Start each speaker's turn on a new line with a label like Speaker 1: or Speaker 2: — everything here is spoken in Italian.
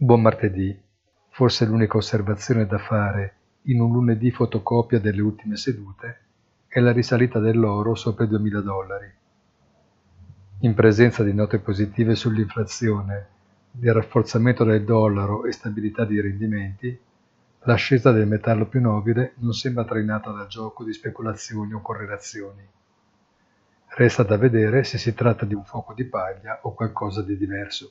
Speaker 1: Buon martedì. Forse l'unica osservazione da fare in un lunedì fotocopia delle ultime sedute è la risalita dell'oro sopra i 2000 dollari. In presenza di note positive sull'inflazione, del rafforzamento del dollaro e stabilità dei rendimenti, l'ascesa del metallo più nobile non sembra trainata dal gioco di speculazioni o correlazioni. Resta da vedere se si tratta di un fuoco di paglia o qualcosa di diverso.